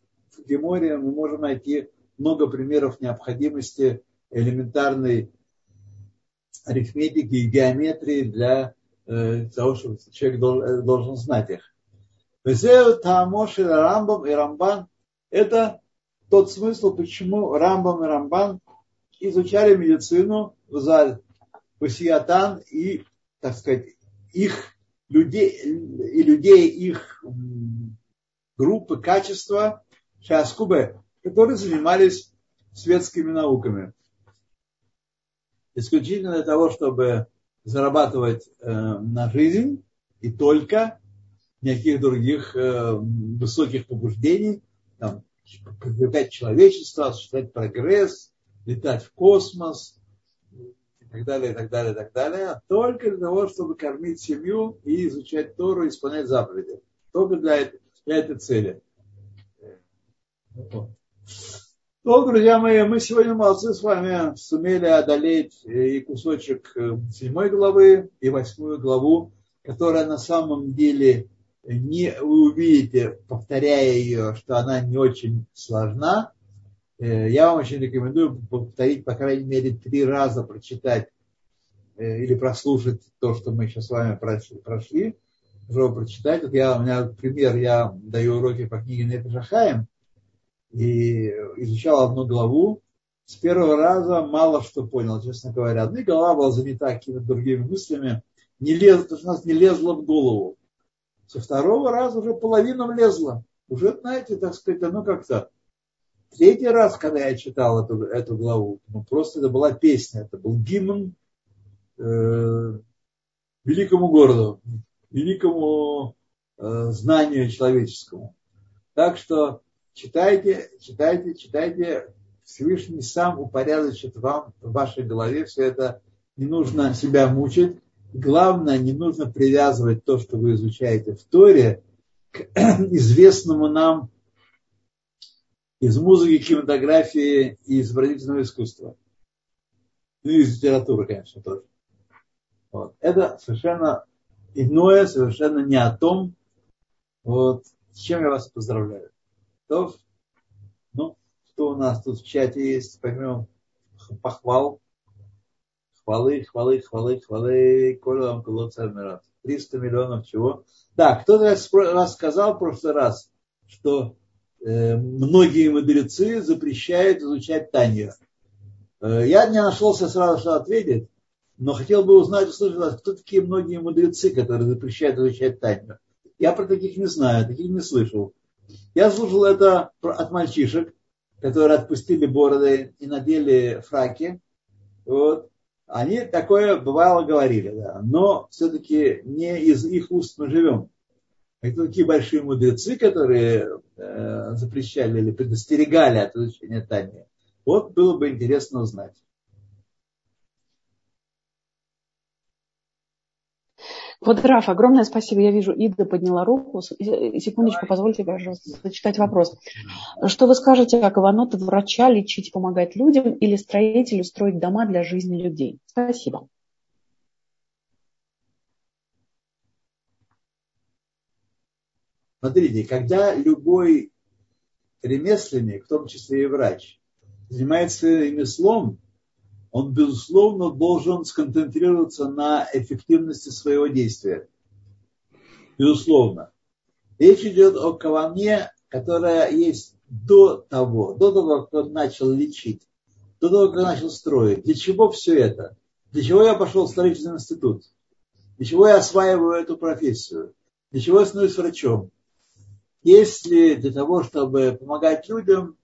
Speaker 1: Геморе мы можем найти много примеров необходимости элементарной арифметики и геометрии для того, чтобы человек должен знать их. Везеу Таамоши Рамбам и Рамбан – это тот смысл, почему Рамбам и Рамбан изучали медицину в зале Васиятан и, так сказать, их людей, и людей их группы, качества, Шаскубе, которые занимались светскими науками. Исключительно для того, чтобы зарабатывать э, на жизнь и только никаких других э, высоких побуждений, там, продвигать человечество, осуществлять прогресс, летать в космос и так далее, и так далее, и так далее, только для того, чтобы кормить семью и изучать Тору, исполнять заповеди. Только для, для этой цели. Ну, друзья мои, мы сегодня молодцы с вами сумели одолеть и кусочек э, седьмой главы, и восьмую главу, которая на самом деле не, вы увидите, повторяя ее, что она не очень сложна. Э, я вам очень рекомендую повторить, по крайней мере, три раза прочитать э, или прослушать то, что мы сейчас с вами прошли, чтобы прочитать. Вот я, у меня пример, я даю уроки по книге Нефишахаем, и изучал одну главу. С первого раза мало что понял, честно говоря. Одна голова была занята какими-то другими мыслями. Не лез, у нас не лезло в голову. Со второго раза уже половина влезла. Уже, знаете, так сказать, ну как-то. Третий раз, когда я читал эту, эту главу, ну просто это была песня, это был гимн э, великому городу, великому э, знанию человеческому. Так что читайте, читайте, читайте. Всевышний сам упорядочит вам в вашей голове все это. Не нужно себя мучить. Главное, не нужно привязывать то, что вы изучаете в Торе, к известному нам из музыки, кинематографии и изобразительного искусства. Ну и из литературы, конечно, тоже. Вот. Это совершенно иное, совершенно не о том, вот, с чем я вас поздравляю. То, ну, что у нас тут в чате есть, поймем, похвал. Хвалы, хвалы, хвалы, хвалы, колям колоцамират. 300 миллионов чего. Да, кто-то раз сказал в прошлый раз, что э, многие мудрецы запрещают изучать Танью. Э, я не нашелся сразу, что ответить, но хотел бы узнать, услышать, кто такие многие мудрецы, которые запрещают изучать Танью. Я про таких не знаю, таких не слышал. Я слушал это от мальчишек, которые отпустили бороды и надели фраки. Вот. Они такое бывало говорили, да. но все-таки не из их уст мы живем. Это такие большие мудрецы, которые э, запрещали или предостерегали от изучения Тани. Вот было бы интересно узнать.
Speaker 2: Вот, Раф, огромное спасибо. Я вижу, Ида подняла руку. Секундочку, позвольте, пожалуйста, зачитать вопрос. Что вы скажете о каванот врача лечить, помогать людям или строителю строить дома для жизни людей? Спасибо.
Speaker 1: Смотрите, когда любой ремесленник, в том числе и врач, занимается ремеслом, он, безусловно, должен сконцентрироваться на эффективности своего действия. Безусловно. Речь идет о каване, которая есть до того, до того, как он начал лечить, до того, как он начал строить. Для чего все это? Для чего я пошел в строительный институт? Для чего я осваиваю эту профессию? Для чего я становлюсь врачом? Если для того, чтобы помогать людям,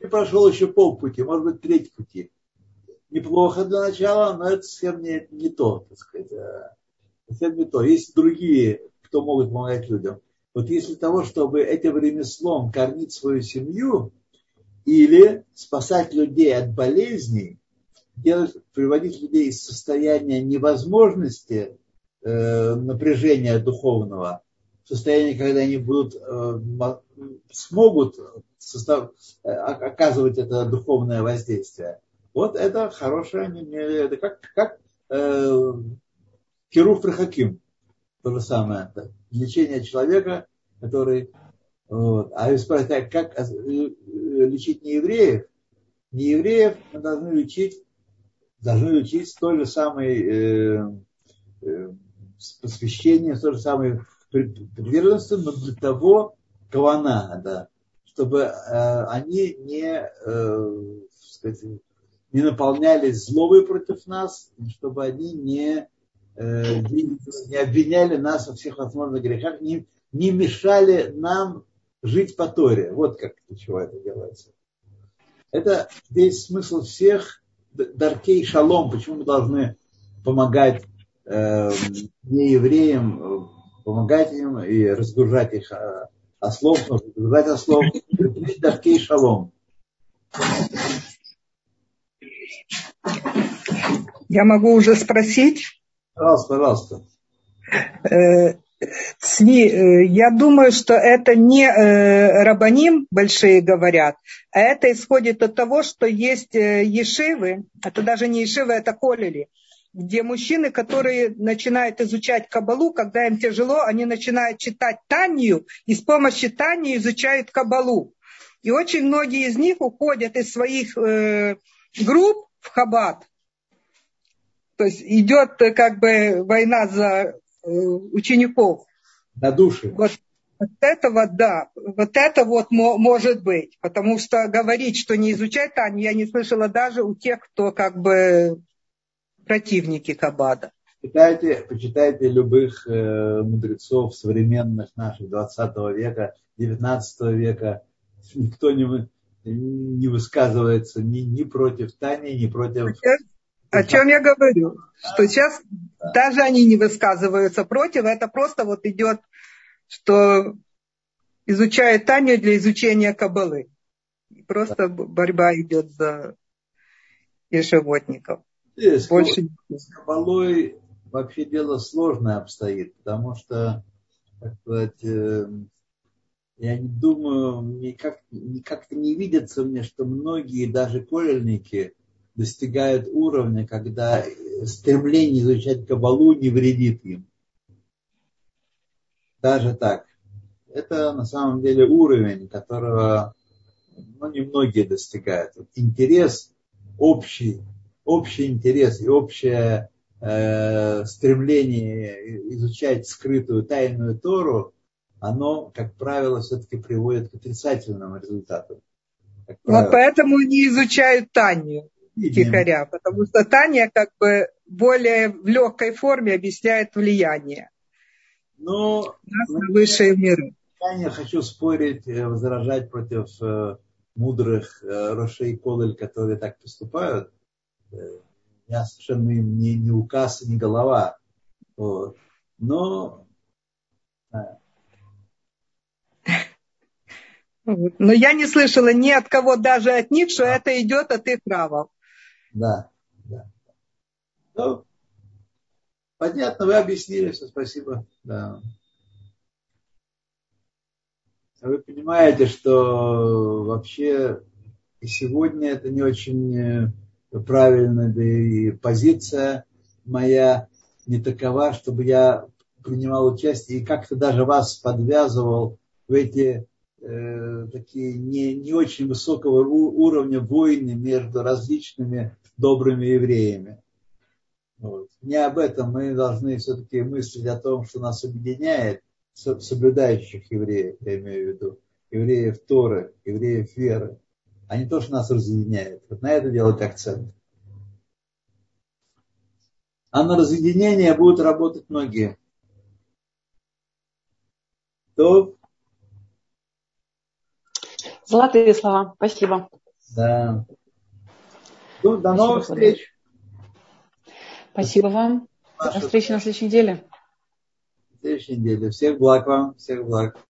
Speaker 1: и прошел еще полпути, может быть, треть пути – неплохо для начала, но это совсем не, не то, так сказать. Э, совсем не то. Есть другие, кто могут помогать людям. Вот если того, чтобы этим ремеслом кормить свою семью или спасать людей от болезней, делать, приводить людей из состояния невозможности э, напряжения духовного в состояние, когда они будут, э, смогут состав, э, оказывать это духовное воздействие – вот это хорошее, это как, как э, Кируф Рахаким. То же самое. Это лечение человека, который... Вот. А вы спрашиваете, как э, лечить неевреев? Неевреев мы должны лечить, должны лечить с той же самой э, э, посвящением, с той же самой приверженностью, но для того кавана, да, чтобы э, они не э, сказать, не наполнялись злобой против нас, чтобы они не, э, не обвиняли нас во всех возможных грехах, не, не мешали нам жить по Торе. Вот как чего это делается. Это весь смысл всех даркей шалом, почему мы должны помогать э, неевреям помогать им и разгружать их а, ослов, разгружать ослов, давкей шалом.
Speaker 3: Я могу уже спросить?
Speaker 1: Пожалуйста, пожалуйста.
Speaker 3: Э, Цви, э, я думаю, что это не э, рабаним большие говорят, а это исходит от того, что есть ешивы, это даже не ешивы, это колели, где мужчины, которые начинают изучать кабалу, когда им тяжело, они начинают читать Танию и с помощью Тании изучают кабалу. И очень многие из них уходят из своих э, групп в хабат. То есть идет как бы война за Э, учеников.
Speaker 1: На душе.
Speaker 3: Вот, вот этого, да, вот это вот может быть. Потому что говорить, что не изучать Таню, я не слышала даже у тех, кто как бы противники Кабада.
Speaker 1: Почитайте, почитайте любых э, мудрецов современных наших 20 века, 19 века. Никто не, не высказывается ни, ни против Тани, ни против
Speaker 3: о чем я говорю? Что сейчас даже они не высказываются против, это просто вот идет, что изучает Таню для изучения кабалы. Просто борьба идет за ешевотников.
Speaker 1: Здесь Больше... С кабалой вообще дело сложное обстоит, потому что, так сказать, э, я не думаю, никак, никак не видится мне, что многие даже колельники достигают уровня, когда стремление изучать Кабалу не вредит им. Даже так. Это на самом деле уровень, которого ну, немногие достигают. Интерес общий, общий интерес и общее э, стремление изучать скрытую тайную Тору, оно, как правило, все-таки приводит к отрицательным результатам.
Speaker 3: Вот поэтому они изучают Танию тихоря, потому что Таня как бы более в легкой форме объясняет влияние
Speaker 1: Но
Speaker 3: нас на высшие миры.
Speaker 1: Я не хочу спорить, э, возражать против э, мудрых э, Рошей Колель, которые так поступают. Я совершенно им не, не указ, не голова. Вот. Но
Speaker 3: но я не слышала ни от кого, даже от них, что это идет от их правов.
Speaker 1: Да, да. Ну, понятно, вы объяснили все, спасибо. Да. Вы понимаете, что вообще и сегодня это не очень э, правильно, да и позиция моя не такова, чтобы я принимал участие и как-то даже вас подвязывал в эти э, такие не, не очень высокого уровня войны между различными добрыми евреями. Вот. Не об этом мы должны все-таки мыслить о том, что нас объединяет, соблюдающих евреев, я имею в виду, евреев Торы, евреев веры, а не то, что нас разъединяет. Вот на это делать акцент. А на разъединение будут работать многие. То
Speaker 2: Золотые слова. Спасибо.
Speaker 1: Да. Ну, до новых встреч.
Speaker 2: Спасибо вам. До встречи на следующей неделе.
Speaker 1: На следующей неделе. Всех благ вам. Всех благ.